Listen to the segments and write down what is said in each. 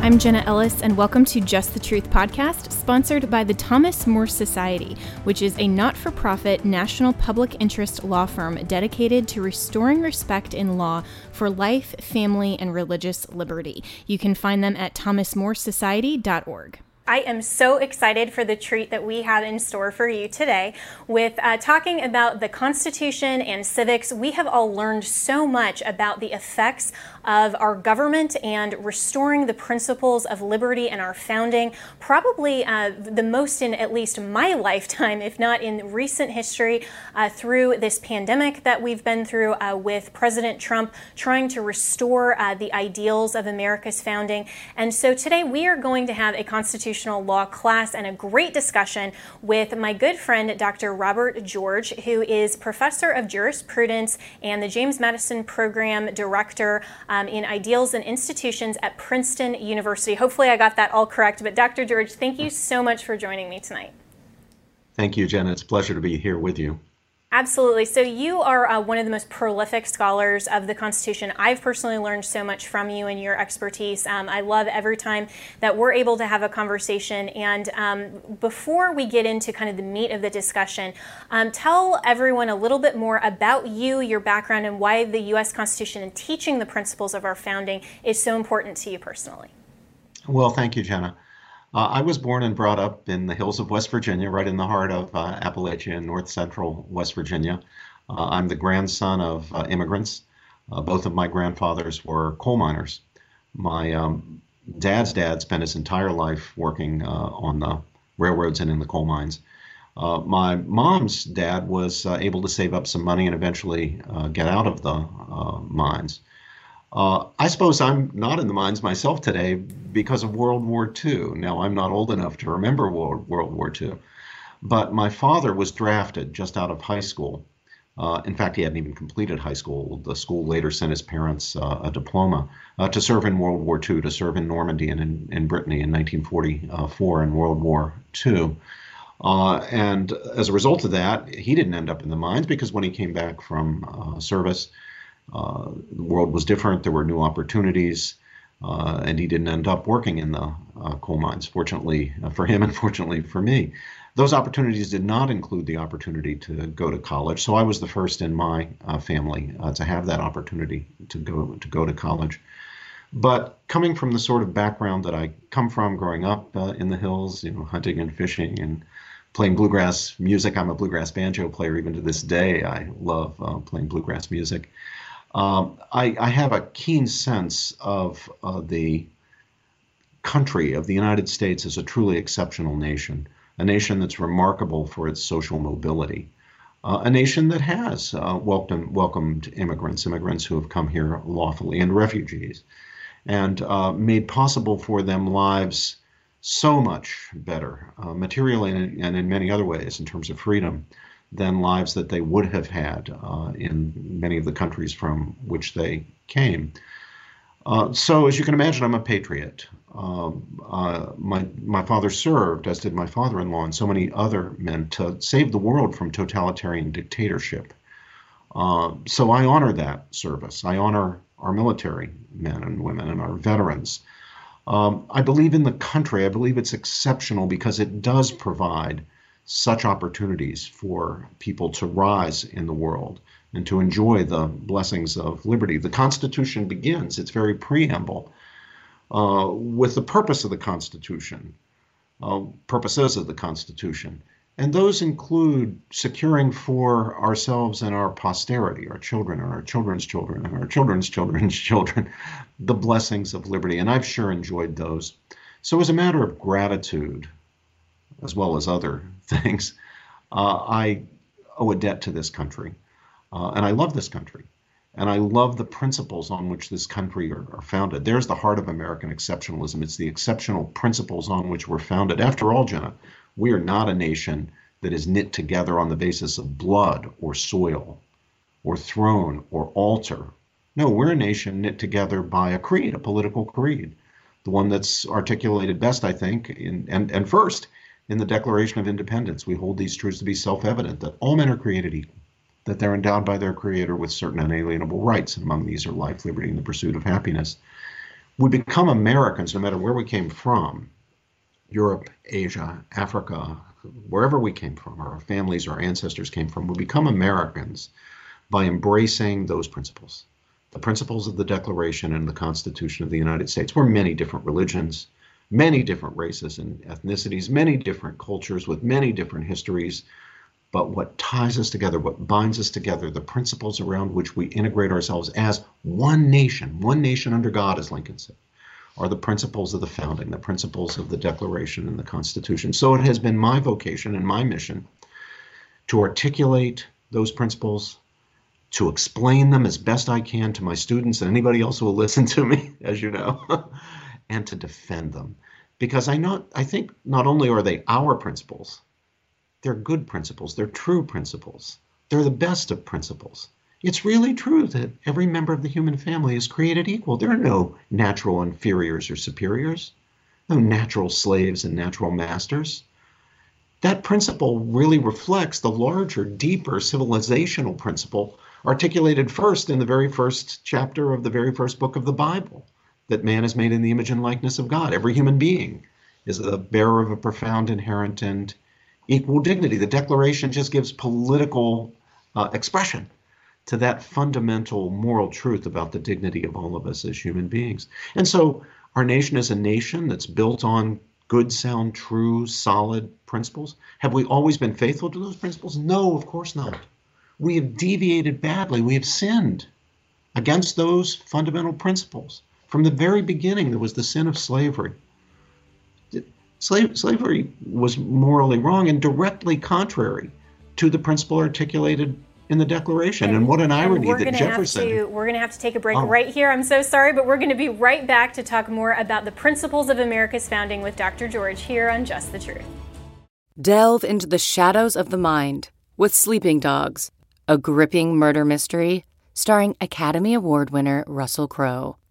I'm Jenna Ellis, and welcome to Just the Truth podcast, sponsored by the Thomas More Society, which is a not for profit national public interest law firm dedicated to restoring respect in law for life, family, and religious liberty. You can find them at thomasmoresociety.org. I am so excited for the treat that we have in store for you today with uh, talking about the Constitution and civics. We have all learned so much about the effects of our government and restoring the principles of liberty and our founding, probably uh, the most in at least my lifetime, if not in recent history, uh, through this pandemic that we've been through uh, with President Trump trying to restore uh, the ideals of America's founding. And so today we are going to have a constitutional law class and a great discussion with my good friend, Dr. Robert George, who is professor of jurisprudence and the James Madison Program director. Uh, um, in Ideals and Institutions at Princeton University. Hopefully, I got that all correct. But Dr. George, thank you so much for joining me tonight. Thank you, Jenna. It's a pleasure to be here with you. Absolutely. So, you are uh, one of the most prolific scholars of the Constitution. I've personally learned so much from you and your expertise. Um, I love every time that we're able to have a conversation. And um, before we get into kind of the meat of the discussion, um, tell everyone a little bit more about you, your background, and why the U.S. Constitution and teaching the principles of our founding is so important to you personally. Well, thank you, Jenna. Uh, I was born and brought up in the hills of West Virginia, right in the heart of uh, Appalachia in north central West Virginia. Uh, I'm the grandson of uh, immigrants. Uh, both of my grandfathers were coal miners. My um, dad's dad spent his entire life working uh, on the railroads and in the coal mines. my mom's dad was able to save up some money and eventually get out of the mines. Uh, I suppose I'm not in the mines myself today because of World War II. Now, I'm not old enough to remember World, World War II, but my father was drafted just out of high school. Uh, in fact, he hadn't even completed high school. The school later sent his parents uh, a diploma uh, to serve in World War II, to serve in Normandy and in, in Brittany in 1944 in World War II. Uh, and as a result of that, he didn't end up in the mines because when he came back from uh, service, uh, the world was different. There were new opportunities, uh, and he didn't end up working in the uh, coal mines. Fortunately for him, and fortunately for me, those opportunities did not include the opportunity to go to college. So I was the first in my uh, family uh, to have that opportunity to go to go to college. But coming from the sort of background that I come from, growing up uh, in the hills, you know, hunting and fishing and playing bluegrass music. I'm a bluegrass banjo player even to this day. I love playing bluegrass music. Um, I, I, have a keen sense of uh, the country of the United States as a truly exceptional nation, a nation that's remarkable for its social mobility, uh, a nation that has uh, welcomed, welcomed immigrants, immigrants who have come here lawfully, and refugees, and uh, made possible for them lives so much better, uh, materially and, and in many other ways in terms of freedom than lives that they would have had uh, in many of the countries from which they came. Uh, so, as you can imagine, I'm a patriot. Um, uh, my my father served, as did my father-in-law and so many other men, to save the world from totalitarian dictatorship. Uh, so I honor that service. I honor our military men and women and our veterans. Um, I believe in the country. I believe it's exceptional because it does provide such opportunities for people to rise in the world and to enjoy the blessings of liberty. The Constitution begins, its very preamble, uh, with the purpose of the Constitution, uh, purposes of the Constitution. And those include securing for ourselves and our posterity, our children and our children's children and our children's children's children, the blessings of liberty. And I've sure enjoyed those So, as a matter of gratitude, as well as other things, uh, I owe a debt to this country. Uh, and I love this country. And I love the principles on which this country are, are, founded. There's the heart of American exceptionalism. It's the exceptional principles on which we're founded. After all, Jenna, we are not a nation that is knit together on the basis of blood or soil or throne or altar. No, we're a nation knit together by a creed, a political creed. The one that's articulated best, I think, in, and, and first in the Declaration of Independence. We hold these truths to be self evident that all men are created equal, that they're endowed by their Creator with certain unalienable rights, and among these are life, liberty, and the pursuit of happiness. We become Americans no matter where we came from Europe, Asia, Africa, wherever we came from, our families, our ancestors came from, we become Americans by embracing those principles. The principles of the Declaration and the Constitution of the United States. We're many different religions, many different races and ethnicities, many different cultures with many different histories. But what ties us together, what binds us together, the principles around which we integrate ourselves as one nation, one nation under God, as Lincoln said, are the principles of the founding, the principles of the Declaration and the Constitution. So it has been my vocation and my mission to articulate those principles, to explain them as best I can to my students and anybody else who will listen to me, as you know, and to defend them. Because I know I think not only are they our principles, they're good principles, they're true principles, they're the best of principles. It's really true that every member of the human family is created equal. There are no natural inferiors or superiors, no natural slaves and natural masters. That principle really reflects the larger, deeper civilizational principle articulated first in the very first chapter of the very first book of the Bible that man is made in the image and likeness of God. Every human being is the bearer of a profound, inherent, and equal dignity. The Declaration just gives political uh, expression to that fundamental moral truth about the dignity of all of us as human beings. And so our nation is a nation that's built on good, sound, true, solid principles. Have we always been faithful to those principles? No, of course not. We have deviated badly. We have sinned against those fundamental principles. From the very beginning, there was the sin of slavery. Slave, slavery was morally wrong and directly contrary to the principle articulated in the Declaration. And, and what an irony that Jefferson. To, we're going to have to take a break oh. right here. I'm so sorry, but we're going to be right back to talk more about the principles of America's founding with Dr. George here on Just the Truth. Delve into the shadows of the mind with Sleeping Dogs, a gripping murder mystery starring Academy Award winner Russell Crowe.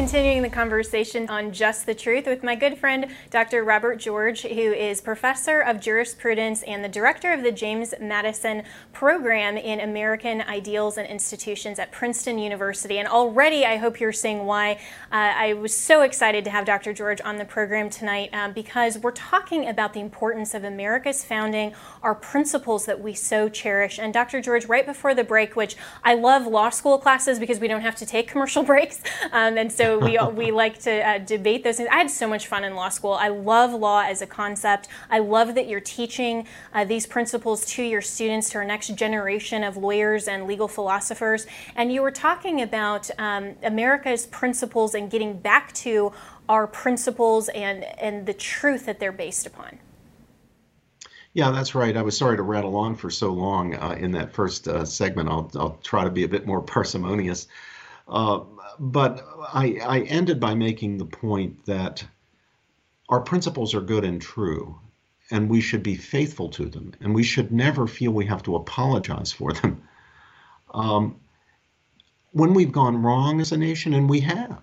Continuing the conversation on Just the Truth with my good friend, Dr. Robert George, who is professor of jurisprudence and the director of the James Madison Program in American Ideals and Institutions at Princeton University. And already, I hope you're seeing why uh, I was so excited to have Dr. George on the program tonight um, because we're talking about the importance of America's founding, our principles that we so cherish. And Dr. George, right before the break, which I love law school classes because we don't have to take commercial breaks. Um, and so we, we like to uh, debate those things. I had so much fun in law school. I love law as a concept. I love that you're teaching uh, these principles to your students, to our next generation of lawyers and legal philosophers. And you were talking about um, America's principles and getting back to our principles and, and the truth that they're based upon. Yeah, that's right. I was sorry to rattle on for so long uh, in that first uh, segment. I'll, I'll try to be a bit more parsimonious. Uh, but I, I ended by making the point that our principles are good and true, and we should be faithful to them, and we should never feel we have to apologize for them. Um, when we've gone wrong as a nation, and we have,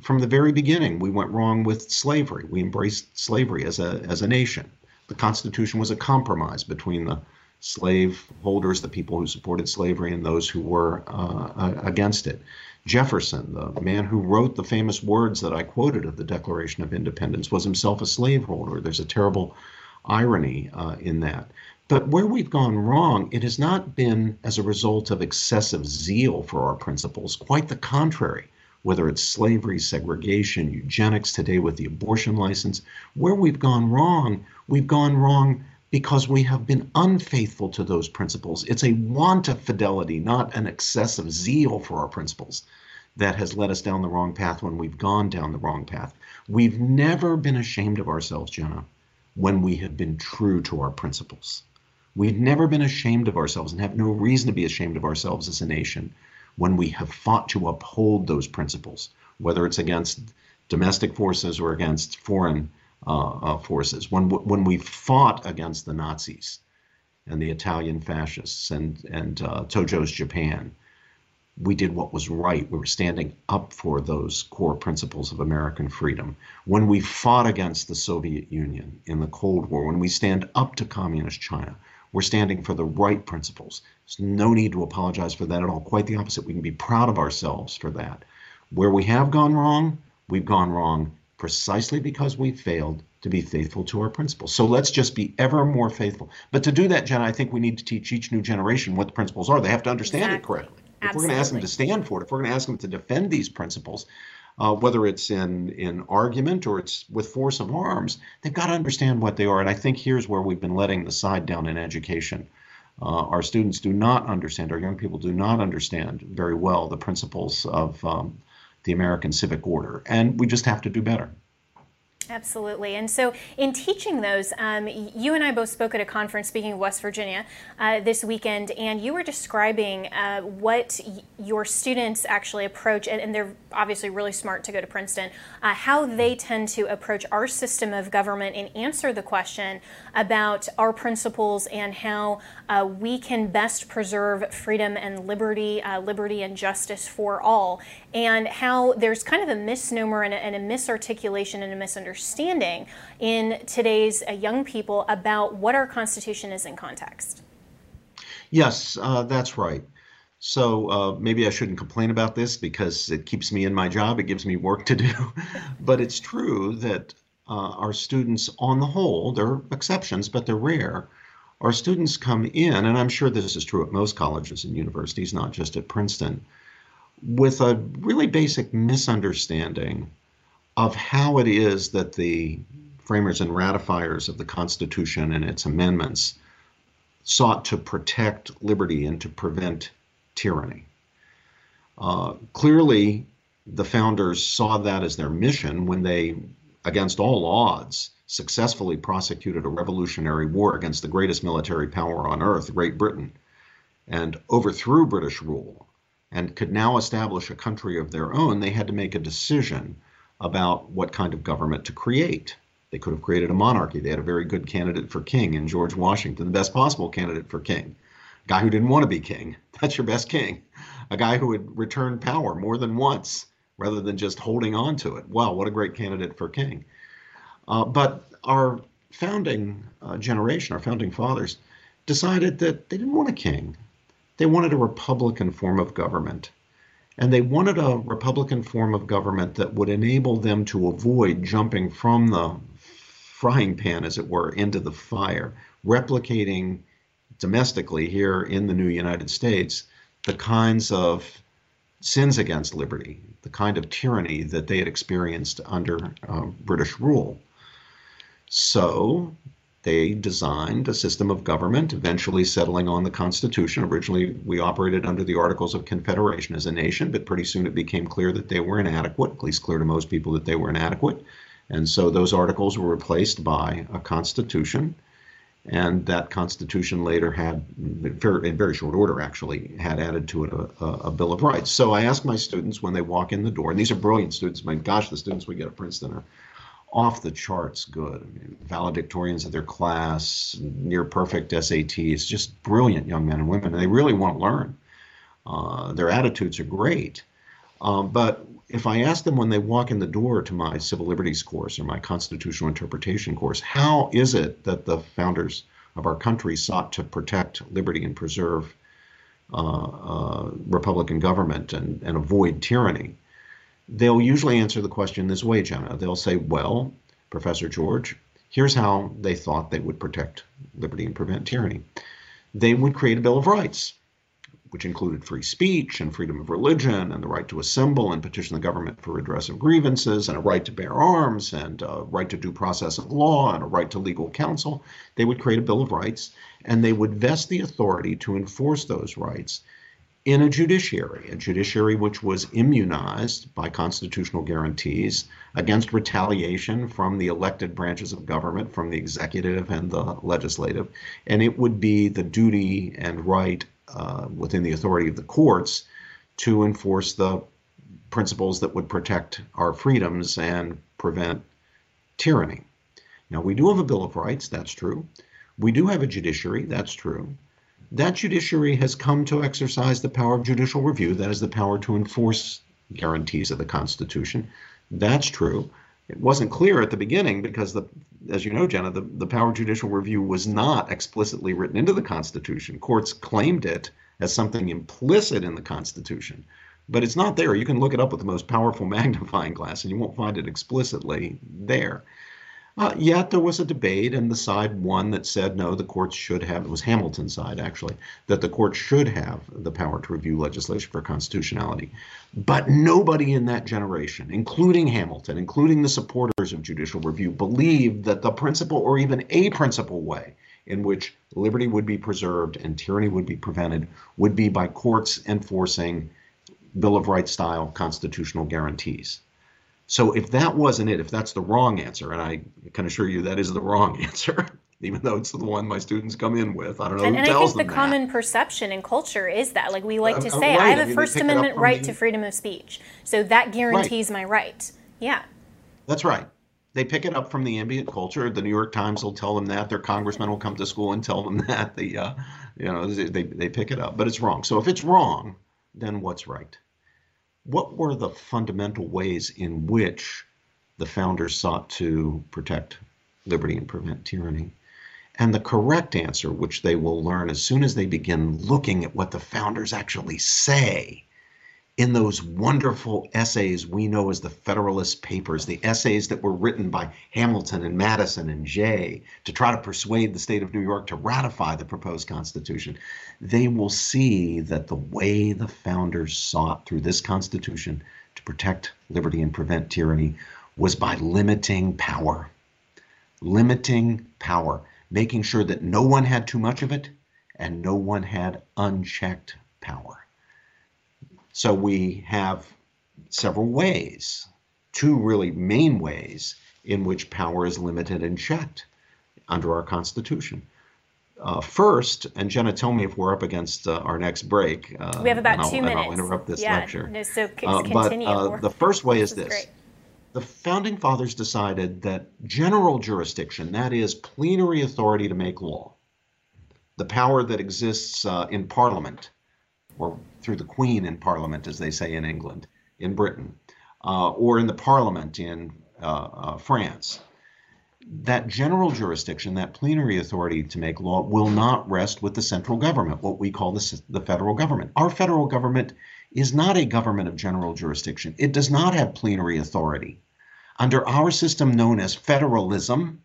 from the very beginning, we went wrong with slavery. We embraced slavery as a as a nation. The Constitution was a compromise between the slave holders, the people who supported slavery, and those who were uh, against it. Jefferson, the man who wrote the famous words that I quoted of the Declaration of Independence, was himself a slaveholder. There's a terrible irony uh, in that. But where we've gone wrong, it has not been as a result of excessive zeal for our principles, quite the contrary. Whether it's slavery, segregation, eugenics, today with the abortion license, where we've gone wrong, we've gone wrong because we have been unfaithful to those principles. It's a want of fidelity, not an excessive zeal for our principles, that has led us down the wrong path when we've gone down the wrong path. We've never been ashamed of ourselves, Jenna, when we have been true to our principles. We've never been ashamed of ourselves and have no reason to be ashamed of ourselves as a nation when we have fought to uphold those principles, whether it's against domestic forces or against foreign forces. When when we fought against the Nazis and the Italian fascists and and uh, Tojo's Japan, we did what was right. We were standing up for those core principles of American freedom. When we fought against the Soviet Union in the Cold War, when we stand up to communist China, we're standing for the right principles. There's no need to apologize for that at all. Quite the opposite. We can be proud of ourselves for that. Where we have gone wrong, we've gone wrong precisely because we failed to be faithful to our principles. So let's just be ever more faithful. But to do that, Jen, I think we need to teach each new generation what the principles are. They have to understand exactly. it correctly. If Absolutely. we're going to ask them to stand for it, if we're going to ask them to defend these principles, uh, whether it's in in argument or it's with force of arms, they've got to understand what they are. And I think here's where we've been letting the side down in education. Uh, our students do not understand, our young people do not understand very well the principles of um, the American civic order. And we just have to do better. Absolutely. And so, in teaching those, um, you and I both spoke at a conference, speaking of West Virginia, uh, this weekend, and you were describing uh, what y- your students actually approach, and, and, they're obviously really smart to go to Princeton, uh, how they tend to approach our system of government and answer the question about our principles and how uh, we can best preserve freedom and liberty, uh, liberty and justice for all, and how there's kind of a misnomer and a, and a misarticulation and a misunderstanding in today's uh, young people about what our Constitution is in context. Yes, uh, that's right. So uh, maybe I shouldn't complain about this because it keeps me in my job, it gives me work to do. but it's true that uh, our students, on the whole, there are exceptions, but they're rare. Our students come in, and I'm sure this is true at most colleges and universities, not just at Princeton, with a really basic misunderstanding of how it is that the framers and ratifiers of the Constitution and its amendments sought to protect liberty and to prevent tyranny. Uh, clearly, the founders saw that as their mission when they, against all odds, successfully prosecuted a revolutionary war against the greatest military power on earth, Great Britain, and overthrew British rule and could now establish a country of their own, they had to make a decision about what kind of government to create. They could have created a monarchy. They had a very good candidate for king in George Washington, the best possible candidate for king. A guy who didn't want to be king. That's your best king. A guy who would return power more than once rather than just holding on to it. Wow, what a great candidate for king. Uh, but our founding uh, generation, our founding fathers, decided that they didn't want a king. They wanted a Republican form of government. And they wanted a Republican form of government that would enable them to avoid jumping from the frying pan, as it were, into the fire, replicating domestically here in the new United States the kinds of sins against liberty, the kind of tyranny that they had experienced under uh, British rule. So they designed a system of government, eventually settling on the Constitution. Originally, we operated under the Articles of Confederation as a nation, but pretty soon it became clear that they were inadequate, at least clear to most people that they were inadequate. And so those articles were replaced by a constitution. And that constitution later had, in very short order actually, had added to it a, a, Bill of Rights. So I ask my students when they walk in the door, and these are brilliant students, my gosh, the students we get at Princeton are off the charts good. I mean, valedictorians of their class, near perfect SATs, just brilliant young men and women. And they really want to learn. Uh, their attitudes are great. Um, but if I ask them when they walk in the door to my civil liberties course or my constitutional interpretation course, how is it that the founders of our country sought to protect liberty and preserve uh, uh, Republican government and, and avoid tyranny, they'll usually answer the question this way, Jenna. They'll say, well, Professor George, here's how they thought they would protect liberty and prevent tyranny. They would create a Bill of Rights which included free speech and freedom of religion and the right to assemble and petition the government for redress of grievances and a right to bear arms and a right to due process of law and a right to legal counsel. They would create a Bill of Rights and they would vest the authority to enforce those rights in a judiciary, a judiciary which was immunized by constitutional guarantees against retaliation from the elected branches of government, from the executive and the legislative. And it would be the duty and right uh, within the authority of the courts to enforce the principles that would protect our freedoms and prevent tyranny. Now, we do have a Bill of Rights, that's true. We do have a judiciary, that's true. That judiciary has come to exercise the power of judicial review, that is, the power to enforce guarantees of the Constitution. That's true. It wasn't clear at the beginning because the, as you know, Jenna, the, the power of judicial review was not explicitly written into the Constitution. Courts claimed it as something implicit in the Constitution, but it's not there. You can look it up with the most powerful magnifying glass and you won't find it explicitly there. Uh, yet there was a debate, and the side won that said no, the courts should have, it was Hamilton's side actually, that the court should have the power to review legislation for constitutionality. But nobody in that generation, including Hamilton, including the supporters of judicial review, believed that the principle or even a principal way in which liberty would be preserved and tyranny would be prevented would be by courts enforcing Bill of Rights style constitutional guarantees. So if that wasn't it, if that's the wrong answer, and I can assure you that is the wrong answer, even though it's the one my students come in with. I don't know and, who and tells I think them the that. common perception and culture is that, like we like Uh, to uh, say, right. I have I a mean, First pick it up Amendment right the- to freedom of speech, so that guarantees my right. Yeah. That's right. They pick it up from the ambient culture. The New York Times will tell them that. Their congressman will come to school and tell them that. The, uh, you know, they, they pick it up, but it's wrong. So if it's wrong, then what's right? What were the fundamental ways in which the founders sought to protect liberty and prevent tyranny? And the correct answer, which they will learn as soon as they begin looking at what the founders actually say in those wonderful essays we know as the Federalist Papers, the essays that were written by Hamilton and Madison and Jay to try to persuade the state of New York to ratify the proposed Constitution, they will see that the way the founders sought through this Constitution to protect liberty and prevent tyranny was by limiting power. Limiting power, making sure that no one had too much of it and no one had unchecked power. So we have several ways, two really main ways in which power is limited and checked under our Constitution. Uh, first, and Jenna, tell me if we're up against uh, our next break. Uh, We have about two and minutes. I'll interrupt this yeah. lecture. No, so Uh, continue. but uh, the first way is this this. The founding fathers decided that general jurisdiction, that is, plenary authority to make law, the power that exists uh, in Parliament, or through the Queen in Parliament, as they say in England, in Britain, uh, or in the Parliament in uh, uh, France, that general jurisdiction, that plenary authority to make law, will not rest with the central government, what we call the, the federal government. Our federal government is not a government of general jurisdiction. It does not have plenary authority. Under our system known as federalism,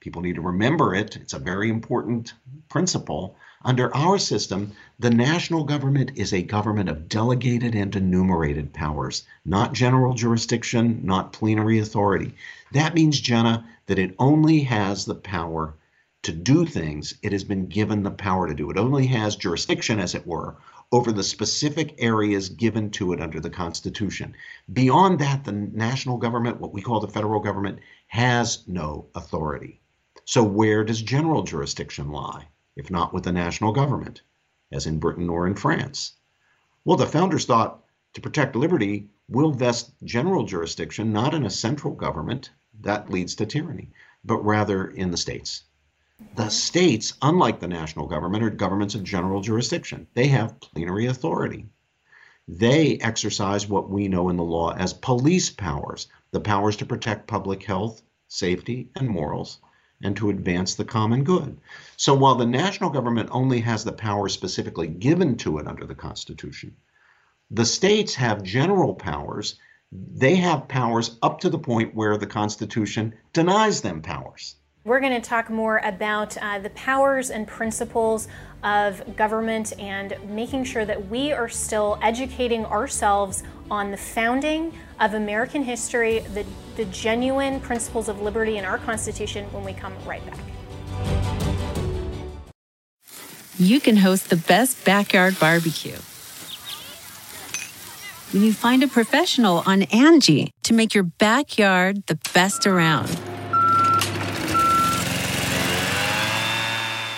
people need to remember it, it's a very important principle. Under our system, the national government is a government of delegated and enumerated powers, not general jurisdiction, not plenary authority. That means, Jenna, that it only has the power to do things it has been given the power to do. It only has jurisdiction, as it were, over the specific areas given to it under the Constitution. Beyond that, the national government, what we call the federal government, has no authority. So, where does general jurisdiction lie, if not with the national government, as in Britain or in France? Well, the founders thought to protect liberty, we'll vest general jurisdiction not in a central government, that leads to tyranny, but rather in the states. The states, unlike the national government, are governments of general jurisdiction. They have plenary authority. They exercise what we know in the law as police powers, the powers to protect public health, safety, and morals, and to advance the common good. So while the national government only has the power specifically given to it under the Constitution, the states have general powers. They have powers up to the point where the Constitution denies them powers. We're going to talk more about uh, the powers and principles of government and making sure that we are still educating ourselves on the founding of American history, the, the genuine principles of liberty in our Constitution when we come right back. You can host the best backyard barbecue when you find a professional on Angie to make your backyard the best around.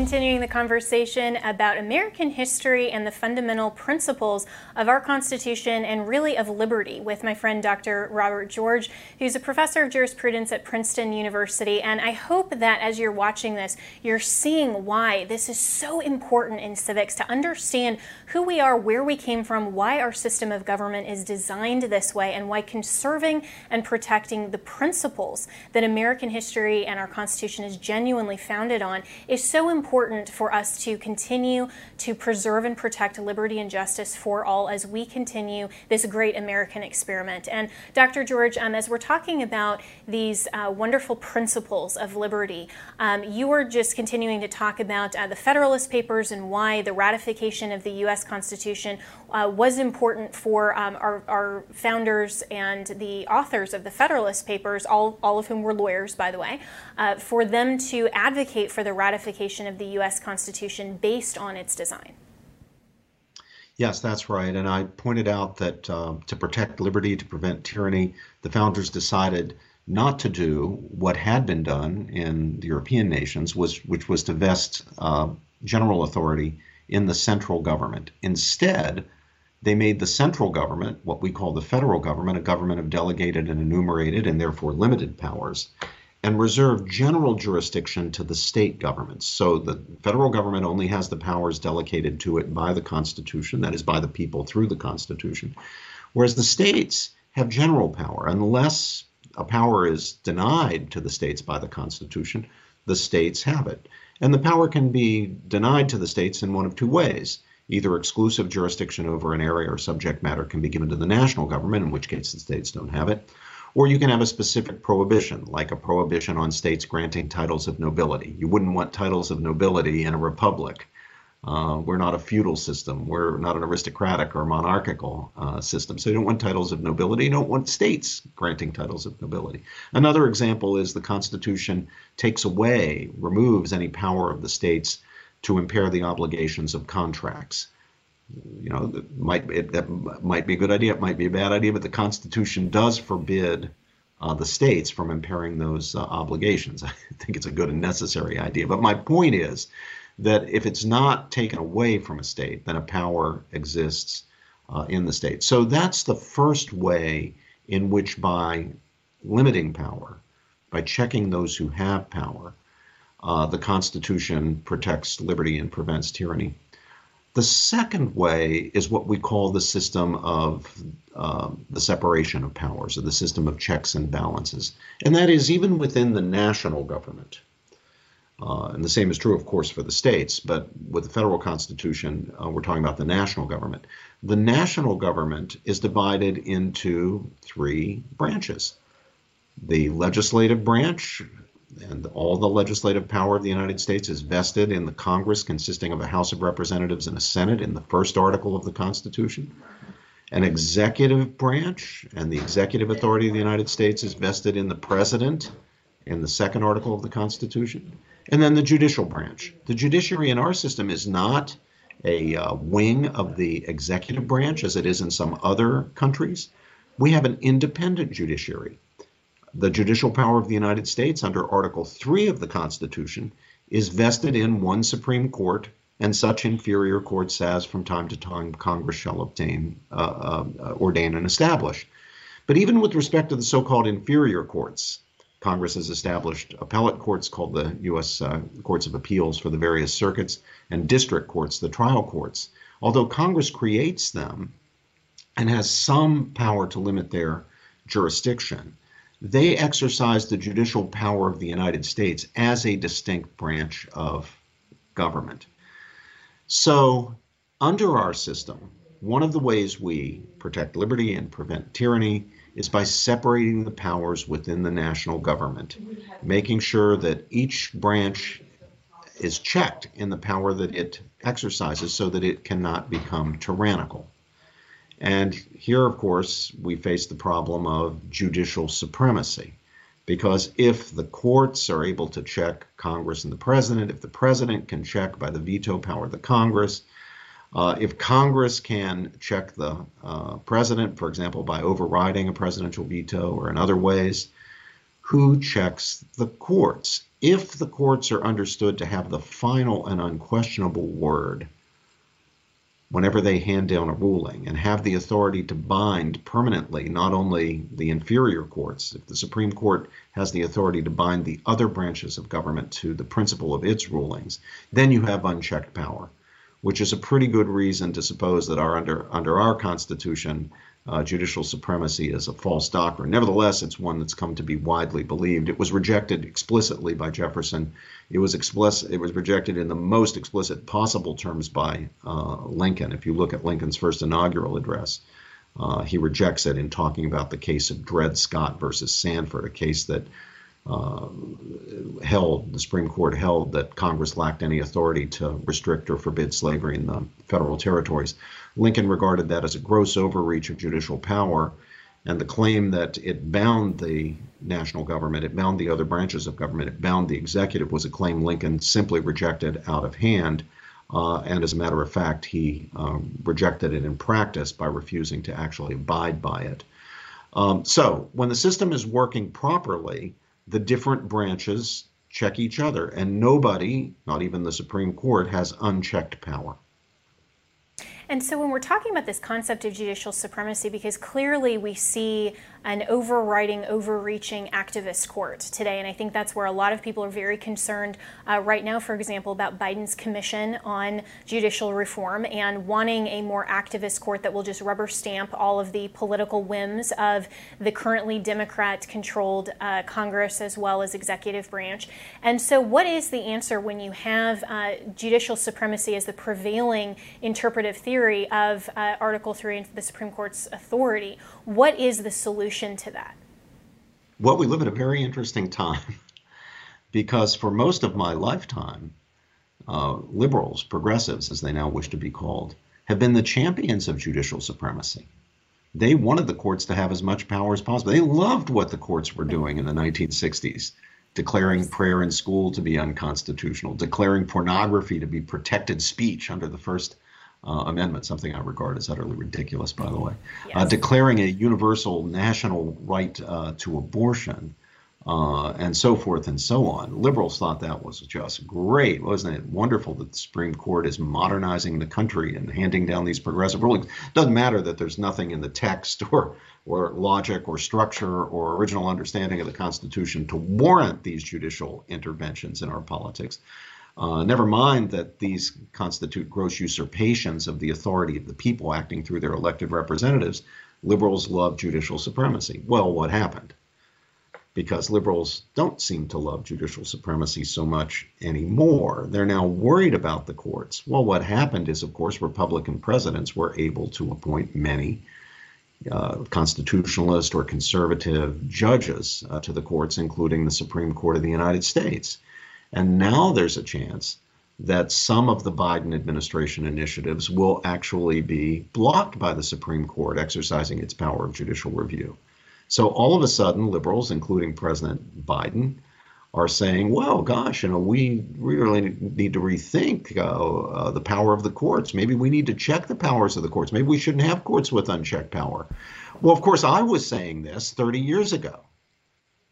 Continuing the conversation about American history and the fundamental principles of our Constitution and really of liberty with my friend Dr. Robert George, who's a professor of jurisprudence at Princeton University. And I hope that as you're watching this, you're seeing why this is so important in civics to understand who we are, where we came from, why our system of government is designed this way, and why conserving and protecting the principles that American history and our Constitution is genuinely founded on is so important for us to continue to preserve and protect liberty and justice for all as we continue this great American experiment. And Dr. George, um, as we're talking about these uh, wonderful principles of liberty, um, you were just continuing to talk about uh, the Federalist Papers and why the ratification of the U.S. Constitution uh, was important for um, our, our, founders and the authors of the Federalist Papers, all, all of whom were lawyers, by the way, uh, for them to advocate for the ratification of the U.S. Constitution based on its design. Yes, that's right. And I pointed out that uh, to protect liberty, to prevent tyranny, the founders decided not to do what had been done in the European nations, was, which was to vest uh, general authority in the central government. Instead, they made the central government, what we call the federal government, a government of delegated and enumerated and therefore limited powers, and reserved general jurisdiction to the state governments. So the federal government only has the powers delegated to it by the Constitution, that is, by the people through the Constitution, whereas the states have general power. Unless a power is denied to the states by the Constitution, the states have it. And the power can be denied to the states in one of two ways either exclusive jurisdiction over an area or subject matter can be given to the national government, in which case the states don't have it, or you can have a specific prohibition, like a prohibition on states granting titles of nobility. You wouldn't want titles of nobility in a republic. Uh, we're not a feudal system. We're not an aristocratic or monarchical uh, system. So you don't want titles of nobility. You don't want states granting titles of nobility. Another example is the Constitution takes away, removes any power of the states to impair the obligations of contracts. You know, that might it, that might be a good idea. It might be a bad idea, but the Constitution does forbid uh, the states from impairing those uh, obligations. I think it's a good and necessary idea. But my point is that if it's not taken away from a state, then a power exists uh, in the state. So that's the first way in which, by limiting power, by checking those who have power, uh, the Constitution protects liberty and prevents tyranny. The second way is what we call the system of uh, the separation of powers, or the system of checks and balances. And that is even within the national government. Uh, and the same is true, of course, for the states, but with the federal constitution, uh, we're talking about the national government. The national government is divided into three branches the legislative branch, and all the legislative power of the United States is vested in the Congress, consisting of a House of Representatives and a Senate, in the first article of the Constitution. An executive branch and the executive authority of the United States is vested in the President in the second article of the Constitution. And then the judicial branch. The judiciary in our system is not a uh, wing of the executive branch as it is in some other countries. We have an independent judiciary the judicial power of the United States under Article 3 of the Constitution is vested in one Supreme Court and such inferior courts as from time to time Congress shall obtain, uh, uh, ordain, and establish. But even with respect to the so called inferior courts, Congress has established appellate courts called the U.S. Uh, courts of Appeals for the various circuits and district courts, the trial courts. Although Congress creates them and has some power to limit their jurisdiction, they exercise the judicial power of the United States as a distinct branch of government. So, under our system, one of the ways we protect liberty and prevent tyranny is by separating the powers within the national government, making sure that each branch is checked in the power that it exercises so that it cannot become tyrannical. And here, of course, we face the problem of judicial supremacy. Because if the courts are able to check Congress and the president, if the president can check by the veto power of the Congress, uh, if Congress can check the uh, president, for example, by overriding a presidential veto or in other ways, who checks the courts? If the courts are understood to have the final and unquestionable word whenever they hand down a ruling and have the authority to bind permanently not only the inferior courts, if the Supreme Court has the authority to bind the other branches of government to the principle of its rulings, then you have unchecked power which is a pretty good reason to suppose that our under under our Constitution, uh, judicial supremacy is a false doctrine. Nevertheless, it's one that's come to be widely believed. It was rejected explicitly by Jefferson. It was explicit. It was rejected in the most explicit possible terms by uh, Lincoln. If you look at Lincoln's first inaugural address, uh, he rejects it in talking about the case of Dred Scott versus Sandford, a case that held, the Supreme Court held that Congress lacked any authority to restrict or forbid slavery in the federal territories. Lincoln regarded that as a gross overreach of judicial power, and the claim that it bound the national government, it bound the other branches of government, it bound the executive was a claim Lincoln simply rejected out of hand. Uh, and as a matter of fact, he um, rejected it in practice by refusing to actually abide by it. Um, so, when the system is working properly, the different branches check each other, and nobody, not even the Supreme Court, has unchecked power. And so when we're talking about this concept of judicial supremacy, because clearly we see an overriding, overreaching activist court today. And I think that's where a lot of people are very concerned uh, right now, for example, about Biden's commission on judicial reform and wanting a more activist court that will just rubber stamp all of the political whims of the currently Democrat controlled uh, Congress as well as executive branch. And so, what is the answer when you have uh, judicial supremacy as the prevailing interpretive theory of uh, Article 3 and the Supreme Court's authority? What is the solution to that? Well, we live in a very interesting time because for most of my lifetime, uh, liberals, progressives, as they now wish to be called, have been the champions of judicial supremacy. They wanted the courts to have as much power as possible. They loved what the courts were doing in the 1960s, declaring prayer in school to be unconstitutional, declaring pornography to be protected speech under the First uh, amendment, something I regard as utterly ridiculous, by the way, uh, yes. uh, declaring a universal national right uh, to abortion. Uh, and so forth and so on. Liberals thought that was just great, wasn't it? Wonderful that the Supreme Court is modernizing the country and handing down these progressive rulings. Doesn't matter that there's nothing in the text or or logic or structure or original understanding of the Constitution to warrant these judicial interventions in our politics. Uh, never mind that these constitute gross usurpations of the authority of the people acting through their elected representatives. Liberals love judicial supremacy. Well, what happened? Because liberals don't seem to love judicial supremacy so much anymore. They're now worried about the courts. Well, what happened is, of course, Republican presidents were able to appoint many uh, constitutionalist or conservative judges uh, to the courts, including the Supreme Court of the United States. And now there's a chance that some of the Biden administration initiatives will actually be blocked by the Supreme Court exercising its power of judicial review. So all of a sudden, liberals, including President Biden, are saying, well, gosh, you know, we really need to rethink uh, uh, the power of the courts. Maybe we need to check the powers of the courts. Maybe we shouldn't have courts with unchecked power. Well, of course, I was saying this 30 years ago,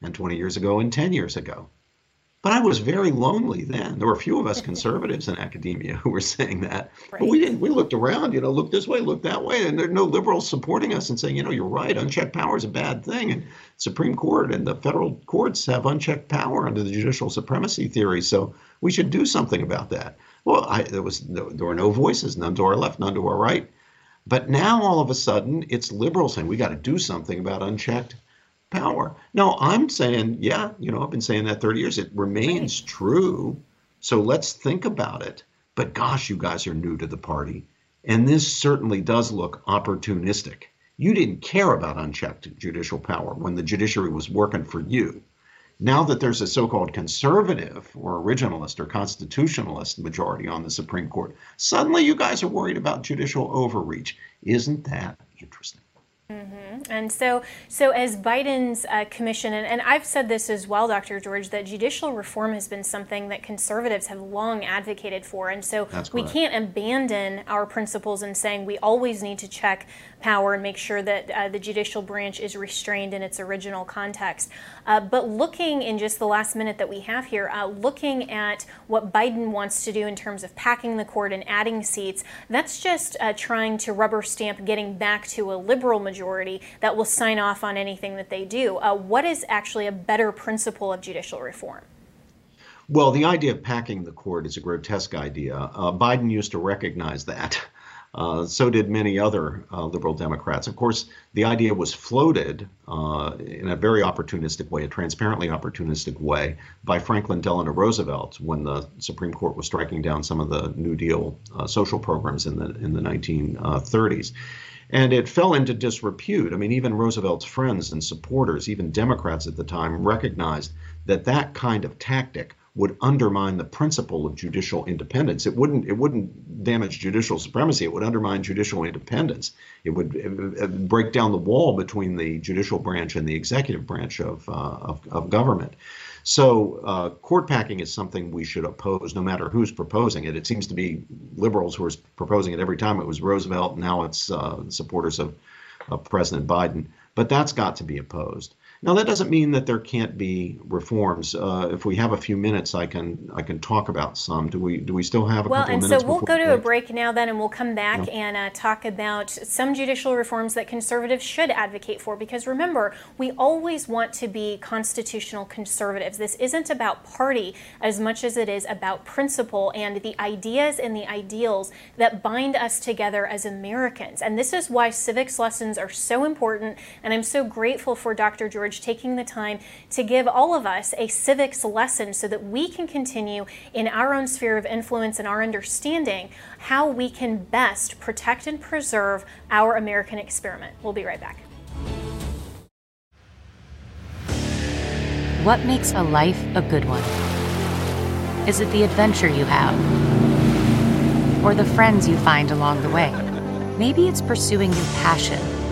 and 20 years ago, and 10 years ago. But I was very lonely then. There were a few of us conservatives in academia who were saying that. Right. But we didn't. We looked around, you know, look this way, look that way, and there are no liberals supporting us and saying, you know, you're right, unchecked power is a bad thing. And Supreme Court and the federal courts have unchecked power under the judicial supremacy theory. So we should do something about that. Well, I, there was there were no voices, none to our left, none to our right. But now all of a sudden, it's liberals saying we got to do something about unchecked power. No, I'm saying, yeah, you know, I've been saying that 30 years. It remains right. true. So let's think about it. But gosh, you guys are new to the party. And this certainly does look opportunistic. You didn't care about unchecked judicial power when the judiciary was working for you. Now that there's a so called conservative or originalist or constitutionalist majority on the Supreme Court, suddenly you guys are worried about judicial overreach. Isn't that interesting? Mm-hmm. And so, so as Biden's uh, commission, and, and, I've said this as well, Dr. George, that judicial reform has been something that conservatives have long advocated for. And so we can't abandon our principles in saying we always need to check power and make sure that uh, the judicial branch is restrained in its original context. Uh, but looking in just the last minute that we have here, uh, looking at what Biden wants to do in terms of packing the court and adding seats, that's just uh, trying to rubber stamp getting back to a liberal majority that will sign off on anything that they do. Uh, what is actually a better principle of judicial reform? Well, the idea of packing the court is a grotesque idea. Uh, Biden used to recognize that. Uh, so did many other uh, liberal Democrats. Of course, the idea was floated uh, in a very opportunistic way, a transparently opportunistic way, by Franklin Delano Roosevelt when the Supreme Court was striking down some of the New Deal uh, social programs in the in the 1930s. And it fell into disrepute. I mean, even Roosevelt's friends and supporters, even Democrats at the time, recognized that that kind of tactic would undermine the principle of judicial independence. It wouldn't it wouldn't damage judicial supremacy. It would undermine judicial independence. It would, it would break down the wall between the judicial branch and the executive branch of uh, of, of, government. So uh, court packing is something we should oppose, no matter who's proposing it. It seems to be liberals who are proposing it every time. It was Roosevelt. Now it's uh, supporters of, of President Biden. But that's got to be opposed. Now that doesn't mean that there can't be reforms. Uh, if we have a few minutes, I can I can talk about some. Do we do we still have a well, couple of minutes? Well, and so we'll go to a break now then, and we'll come back yeah. and uh, talk about some judicial reforms that conservatives should advocate for. Because remember, we always want to be constitutional conservatives. This isn't about party as much as it is about principle and the ideas and the ideals that bind us together as Americans. And this is why civics lessons are so important. And I'm so grateful for Dr. George taking the time to give all of us a civics lesson so that we can continue in our own sphere of influence and our understanding how we can best protect and preserve our American experiment. We'll be right back. What makes a life a good one? Is it the adventure you have? Or the friends you find along the way? Maybe it's pursuing your passion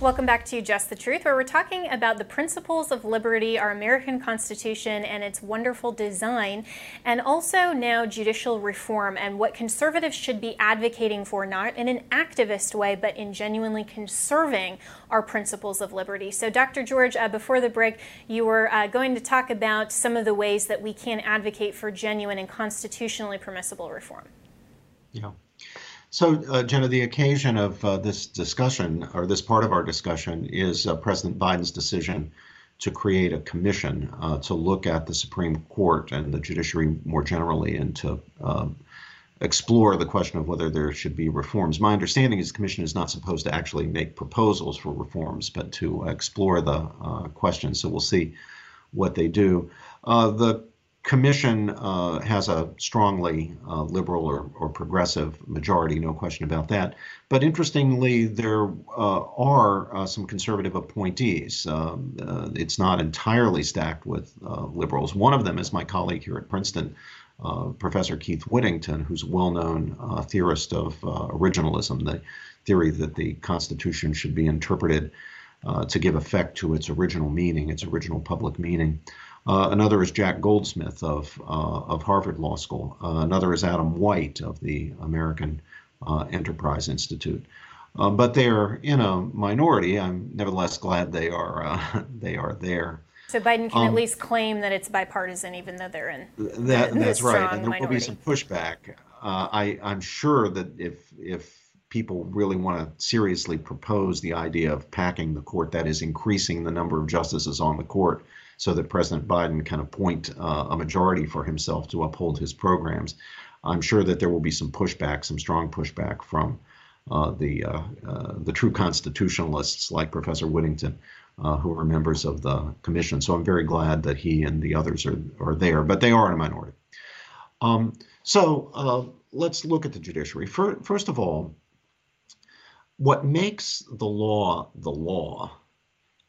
Welcome back to Just the Truth, where we're talking about the principles of liberty, our American Constitution, and its wonderful design, and also now judicial reform and what conservatives should be advocating for, not in an activist way, but in genuinely conserving our principles of liberty. So, Dr. George, uh, before the break, you were uh, going to talk about some of the ways that we can advocate for genuine and constitutionally permissible reform. Yeah. So, uh, Jenna, the occasion of uh, this discussion, or this part of our discussion, is uh, President Biden's decision to create a commission uh, to look at the Supreme Court and the judiciary more generally and to um, explore the question of whether there should be reforms. My understanding is the commission is not supposed to actually make proposals for reforms, but to explore the uh, questions. So we'll see what they do. Uh, the commission uh, has a strongly uh, liberal or, or progressive majority, no question about that. But interestingly, there uh, are uh, some conservative appointees. Um, uh, it's not entirely stacked with uh, liberals. One of them is my colleague here at Princeton, Professor Keith Whittington, who's a well known theorist of originalism, the theory that the Constitution should be interpreted to give effect to its original meaning, its original public meaning. Uh, another is Jack Goldsmith of, uh, of Harvard Law School. another is Adam White of the American Enterprise Institute. but they are in a minority. I'm nevertheless glad they are they are there. So Biden can um, at least claim that it's bipartisan, even though they're in. That, that's right, and there minority. will be some pushback. Uh, I, I'm sure that if if people really want to seriously propose the idea of packing the court, that is increasing the number of justices on the court, so that President Biden can appoint uh, a majority for himself to uphold his programs. I'm sure that there will be some pushback, some strong pushback from uh, the uh, uh the true constitutionalists like Professor Whittington uh, who are members of the commission. So I'm very glad that he and the others are, are there, but they are in a minority. Um, so let's look at the judiciary. first of all, what makes the law the law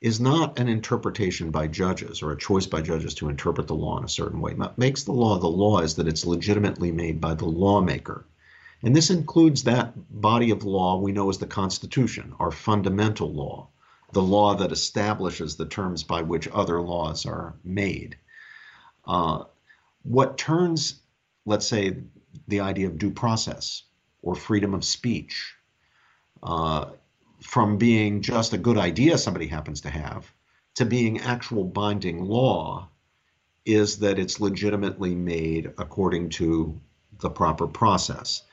is not an interpretation by judges or a choice by judges to interpret the law in a certain way. What makes the law the law is that it's legitimately made by the lawmaker. And this includes that body of law we know as the Constitution, our fundamental law the law that establishes the terms by which other laws are made. Uh, what turns, let's say, the idea of due process or freedom of speech uh, from being just a good idea somebody happens to have to being actual binding law is that it's legitimately made according to the proper process.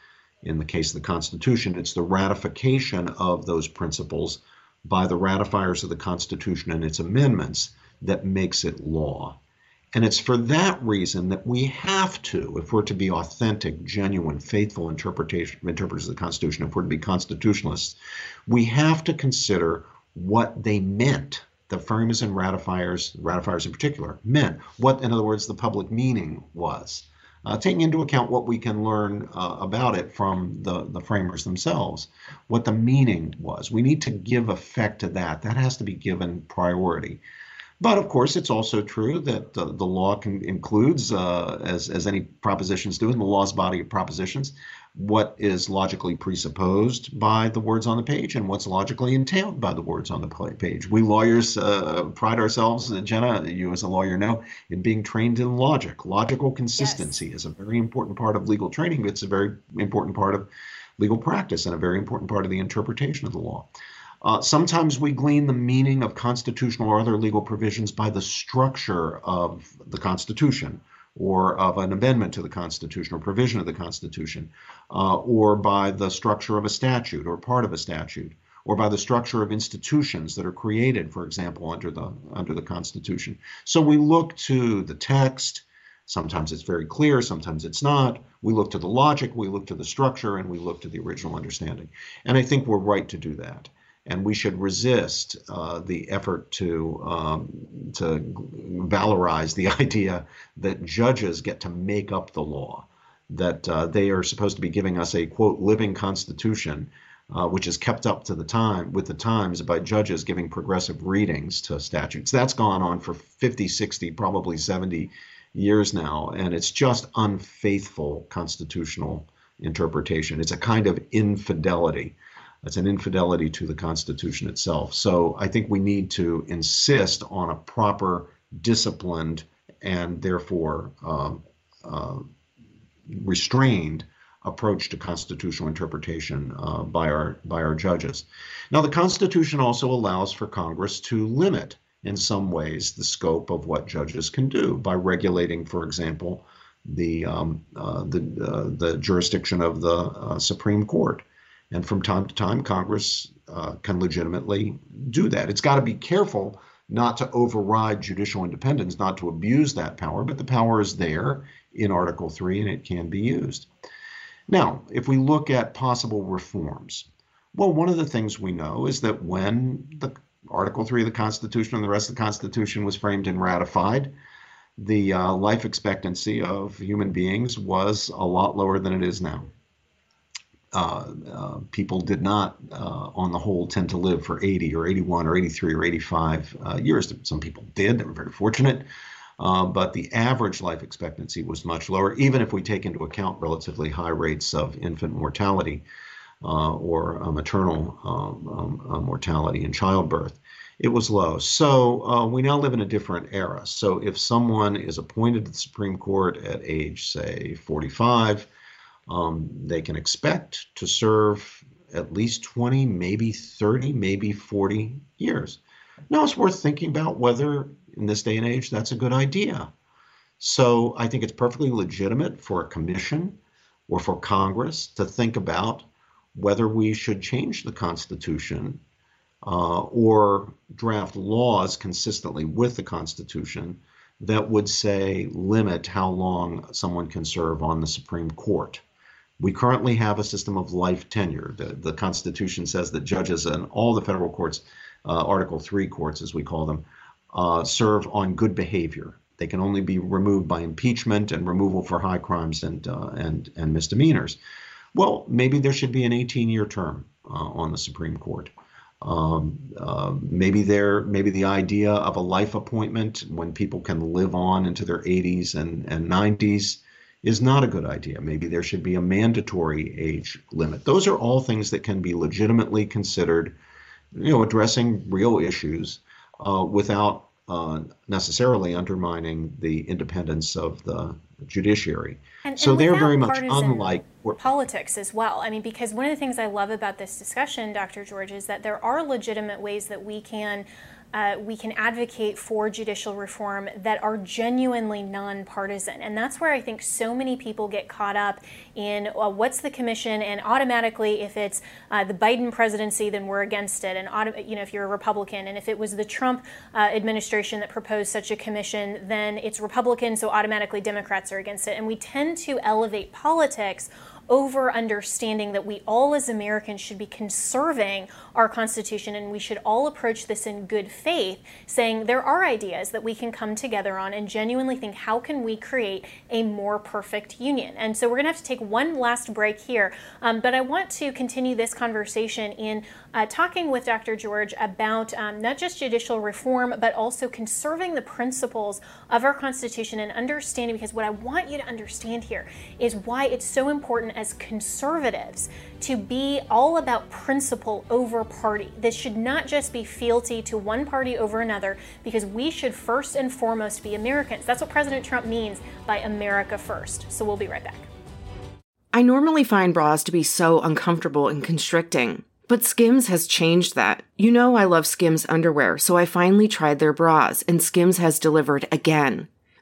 In the case of the Constitution, it's the ratification of those principles by the ratifiers of the Constitution and its amendments that makes it law. And it's for that reason that we have to, if we're to be authentic, genuine, faithful interpretation, interpreters of the Constitution, if we're to be constitutionalists, we have to consider what they meant, the framers and ratifiers, ratifiers in particular, meant, what, in other words, the public meaning was uh, taking into account what we can learn uh, about it from the, the framers themselves, what the meaning was. We need to give effect to that. That has to be given priority. But of course, it's also true that uh, the law can, includes, uh, as, as any propositions do in the law's body of propositions, what is logically presupposed by the words on the page and what's logically entailed by the words on the page. We lawyers uh, pride ourselves, uh, Jenna, you as a lawyer know, in being trained in logic. Logical consistency yes. is a very important part of legal training. It's a very important part of legal practice and a very important part of the interpretation of the law. Uh, sometimes we glean the meaning of constitutional or other legal provisions by the structure of the Constitution or of an amendment to the Constitution or provision of the Constitution, uh, or by the structure of a statute or part of a statute, or by the structure of institutions that are created, for example, under the under the Constitution. So we look to the text. Sometimes it's very clear, sometimes it's not. We look to the logic, we look to the structure, and we look to the original understanding. And I think we're right to do that and we should resist uh, the effort to um, to valorize the idea that judges get to make up the law, that uh, they are supposed to be giving us a quote living constitution. Uh, which is kept up to the time with the times by judges giving progressive readings to statutes. That's gone on for 50, 60, probably 70 years now, and it's just unfaithful constitutional interpretation. It's a kind of infidelity that's an infidelity to the Constitution itself. So I think we need to insist on a proper, disciplined, and therefore um, uh, restrained approach to constitutional interpretation uh, by our by our judges. Now, the Constitution also allows for Congress to limit, in some ways, the scope of what judges can do by regulating, for example, the um, uh, the uh, the jurisdiction of the uh, Supreme Court. And from time to time, Congress uh, can legitimately do that. It's got to be careful not to override judicial independence, not to abuse that power, but the power is there in Article 3 and it can be used. Now, if we look at possible reforms, well, one of the things we know is that when the Article 3 of the Constitution and the rest of the Constitution was framed and ratified, the uh, life expectancy of human beings was a lot lower than it is now uh, uh, people did not, uh, on the whole, tend to live for 80 or 81 or 83 or 85 uh, years. Some people did. They were very fortunate. Uh, but the average life expectancy was much lower, even if we take into account relatively high rates of infant mortality uh, or maternal um, um mortality in childbirth. It was low. So we now live in a different era. So if someone is appointed to the Supreme Court at age, say, 45, um, they can expect to serve at least 20, maybe 30, maybe 40 years. Now it's worth thinking about whether in this day and age that's a good idea. So I think it's perfectly legitimate for a commission or for Congress to think about whether we should change the Constitution uh, or draft laws consistently with the Constitution that would say limit how long someone can serve on the Supreme Court. We currently have a system of life tenure. The, the Constitution says that judges in all the federal courts, uh, Article 3 courts as we call them, uh, serve on good behavior. They can only be removed by impeachment and removal for high crimes and, uh, and, and misdemeanors. Well, maybe there should be an 18 year term uh, on the Supreme Court. Um, uh, maybe there, maybe the idea of a life appointment when people can live on into their 80s and, and 90s is not a good idea. Maybe there should be a mandatory age limit. Those are all things that can be legitimately considered, you know, addressing real issues uh, without uh, necessarily undermining the independence of the judiciary. And, so and they're very much unlike politics as well. I mean, because one of the things I love about this discussion, Dr. George, is that there are legitimate ways that we can uh, we can advocate for judicial reform that are genuinely nonpartisan. And that's where I think so many people get caught up in uh, what's the commission, and automatically, if it's uh, the Biden presidency, then we're against it. And you know, if you're a Republican, and if it was the Trump uh, administration that proposed such a commission, then it's Republican, so automatically Democrats are against it. And we tend to elevate politics over understanding that we all as Americans should be conserving our Constitution and we should all approach this in good faith, saying there are ideas that we can come together on and genuinely think how can we create a more perfect union. And so we're going to have to take one last break here, um, but I want to continue this conversation in uh, talking with Dr. George about um, not just judicial reform, but also conserving the principles of our Constitution and understanding, because what I want you to understand here is why it's so important as conservatives to be all about principle over party. This should not just be fealty to one party over another, because we should first and foremost be Americans. That's what President Trump means by America first. So we'll be right back. I normally find bras to be so uncomfortable and constricting. But Skims has changed that. You know I love Skims underwear, so I finally tried their bras, and Skims has delivered again.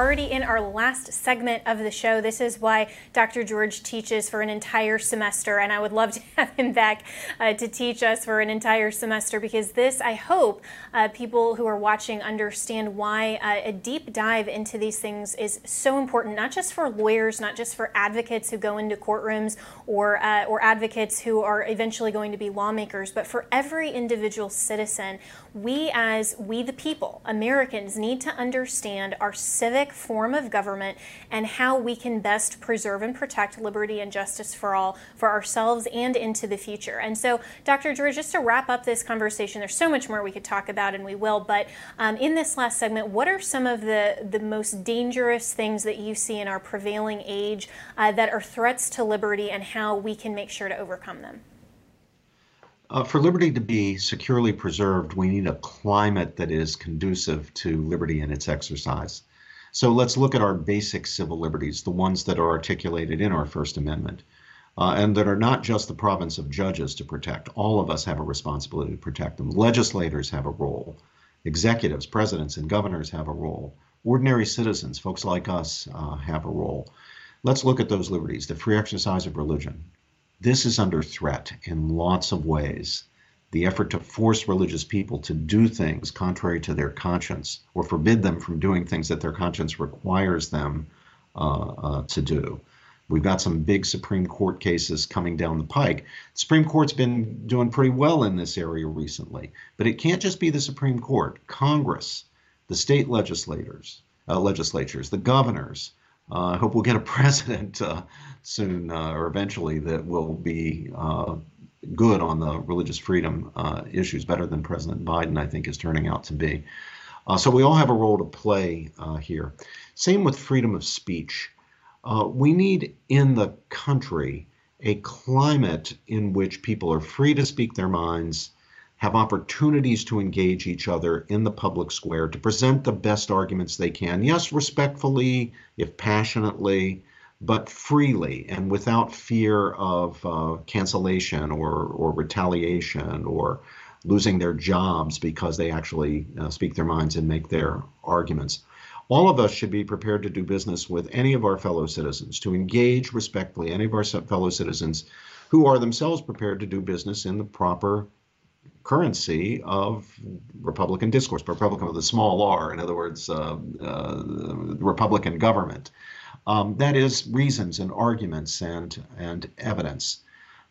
Already in our last segment of the show. This is why Dr. George teaches for an entire semester, and I would love to have him back uh, to teach us for an entire semester because this, I hope, uh, people who are watching understand why uh, a deep dive into these things is so important, not just for lawyers, not just for advocates who go into courtrooms or, uh, or advocates who are eventually going to be lawmakers, but for every individual citizen. We, as we the people, Americans, need to understand our civic form of government and how we can best preserve and protect liberty and justice for all, for ourselves and into the future. And so, Dr. George, just to wrap up this conversation, there's so much more we could talk about, and we will, but um, in this last segment, what are some of the, the most dangerous things that you see in our prevailing age uh, that are threats to liberty and how we can make sure to overcome them? Uh, for liberty to be securely preserved, we need a climate that is conducive to liberty and its exercise. So let's look at our basic civil liberties, the ones that are articulated in our First Amendment. uh, and that are not just the province of judges to protect. All of us have a responsibility to protect them. Legislators have a role, executives, presidents, and governors have a role. Ordinary citizens, folks like us, uh, have a role. Let's look at those liberties. The free exercise of religion. This is under threat in lots of ways. The effort to force religious people to do things contrary to their conscience or forbid them from doing things that their conscience requires them uh, uh, to do. We've got some big Supreme Court cases coming down the pike. The Supreme Court's been doing pretty well in this area recently, but it can't just be the Supreme Court. Congress, the state legislators, uh, legislatures, the governors. Uh, I hope we'll get a president uh, soon uh, or eventually that will be good on the religious freedom issues, better than President Biden, I think, is turning out to be. so we all have a role to play here. Same with freedom of speech. We need in the country a climate in which people are free to speak their minds, have opportunities to engage each other in the public square, to present the best arguments they can. Yes, respectfully, if passionately, but freely and without fear of uh, cancellation or, or retaliation or losing their jobs because they actually uh, speak their minds and make their arguments. All of us should be prepared to do business with any of our fellow citizens, to engage respectfully any of our fellow citizens who are themselves prepared to do business in the proper currency of Republican discourse, Republican with a small r, in other words, uh, uh, Republican government. Um, that is reasons and arguments and, and evidence.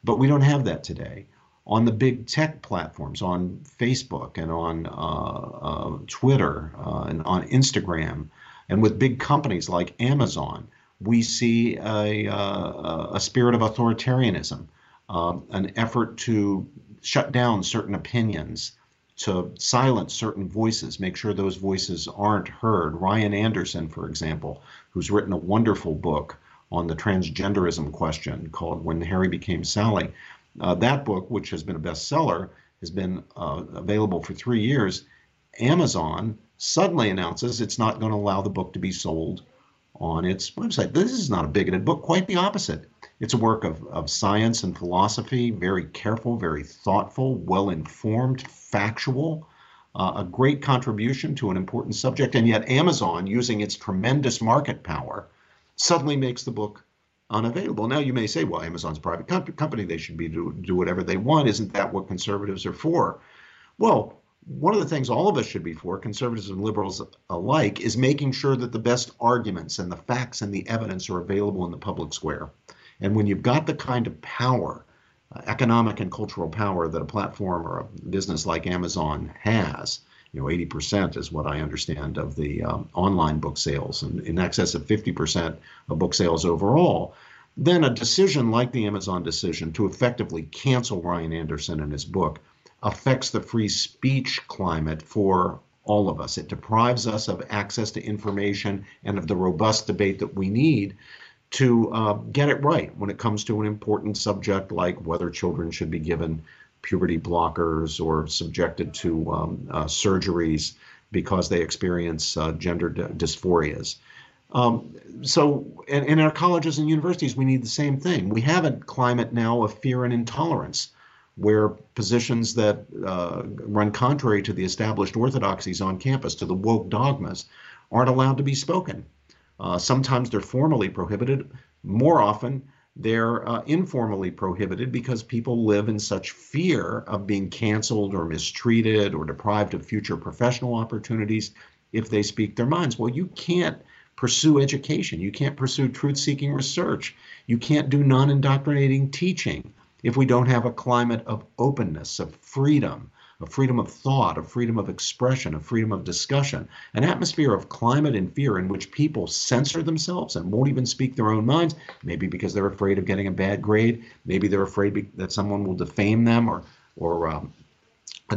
But we don't have that today on the big tech platforms, on Facebook and on uh, uh, Twitter uh, and on Instagram, and with big companies like Amazon, we see a, uh, a spirit of authoritarianism, um, an effort to shut down certain opinions, to silence certain voices, make sure those voices aren't heard. Ryan Anderson, for example, who's written a wonderful book on the transgenderism question called When Harry Became Sally uh, that book, which has been a bestseller, has been uh, available for three years. Amazon suddenly announces it's not going to allow the book to be sold on its website. This is not a bigoted book, quite the opposite. It's a work of, of science and philosophy, very careful, very thoughtful, well informed, factual, uh, a great contribution to an important subject. And yet, Amazon, using its tremendous market power, suddenly makes the book unavailable. Now you may say, well, Amazon's a private com- company; they should be do, do whatever they want. Isn't that what conservatives are for? Well, one of the things all of us should be for, conservatives and liberals alike, is making sure that the best arguments and the facts and the evidence are available in the public square. And when you've got the kind of power, uh, economic and cultural power that a platform or a business like Amazon has, you know, 80% is what I understand of the um, online book sales, and in excess of 50% of book sales overall. Then a decision like the Amazon decision to effectively cancel Ryan Anderson and his book affects the free speech climate for all of us. It deprives us of access to information and of the robust debate that we need to uh, get it right when it comes to an important subject like whether children should be given puberty blockers or subjected to um, uh, surgeries because they experience uh, gender d- dysphorias. Um, so, in, in, our colleges and universities, we need the same thing. We have a climate now of fear and intolerance where positions that uh, run contrary to the established orthodoxies on campus, to the woke dogmas, aren't allowed to be spoken. Uh, sometimes they're formally prohibited. More often, they're uh, informally prohibited because people live in such fear of being canceled or mistreated or deprived of future professional opportunities if they speak their minds. Well, you can't pursue education. You can't pursue truth seeking research. You can't do non indoctrinating teaching if we don't have a climate of openness, of freedom, of freedom of thought, of freedom of expression, of freedom of discussion, an atmosphere of climate and fear in which people censor themselves and won't even speak their own minds, maybe because they're afraid of getting a bad grade, maybe they're afraid that someone will defame them or or um,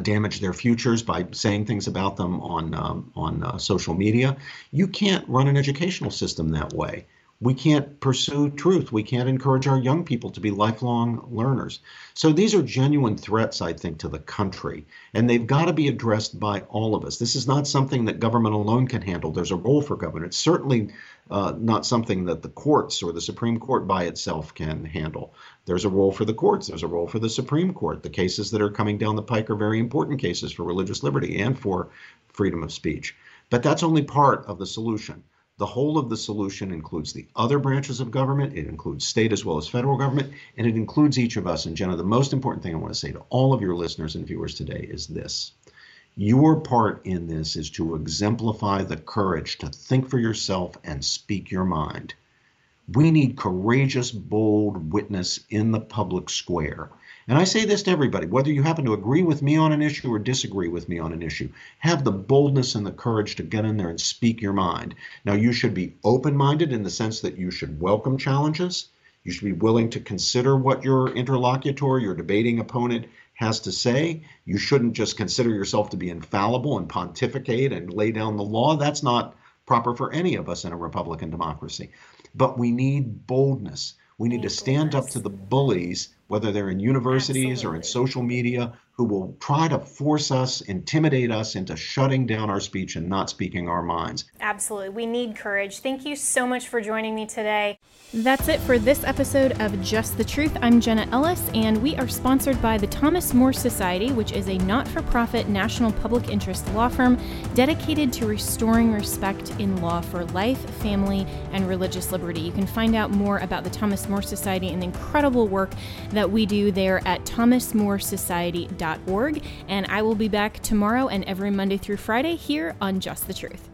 damage their futures by saying things about them on um, on uh, social media. You can't run an educational system that way We can't pursue truth. We can't encourage our young people to be lifelong learners. So these are genuine threats, I think, to the country, and they've got to be addressed by all of us. This is not something that government alone can handle. There's a role for government. It's certainly uh, not something that the courts or the Supreme Court by itself can handle. There's a role for the courts. There's a role for the Supreme Court. The cases that are coming down the pike are very important cases for religious liberty and for freedom of speech. But that's only part of the solution. The whole of the solution includes the other branches of government, it includes state as well as federal government, and it includes each of us. And Jenna, the most important thing I want to say to all of your listeners and viewers today is this. Your part in this is to exemplify the courage to think for yourself and speak your mind. We need courageous, bold witness in the public square. And I say this to everybody, whether you happen to agree with me on an issue or disagree with me on an issue, have the boldness and the courage to get in there and speak your mind. Now, you should be open minded in the sense that you should welcome challenges. You should be willing to consider what your interlocutor, your debating opponent, has to say. You shouldn't just consider yourself to be infallible and pontificate and lay down the law. That's not proper for any of us in a Republican democracy. But we need boldness. We need to stand up to the bullies whether they're in universities Absolutely. or in social media, who will try to force us, intimidate us into shutting down our speech and not speaking our minds. Absolutely. We need courage. Thank you so much for joining me today. That's it for this episode of Just the Truth. I'm Jenna Ellis, and we are sponsored by the Thomas More Society, which is a not for profit national public interest law firm dedicated to restoring respect in law for life, family, and religious liberty. You can find out more about the Thomas More Society and the incredible work that we do there at And I will be back tomorrow and every Monday through Friday here on Just the Truth.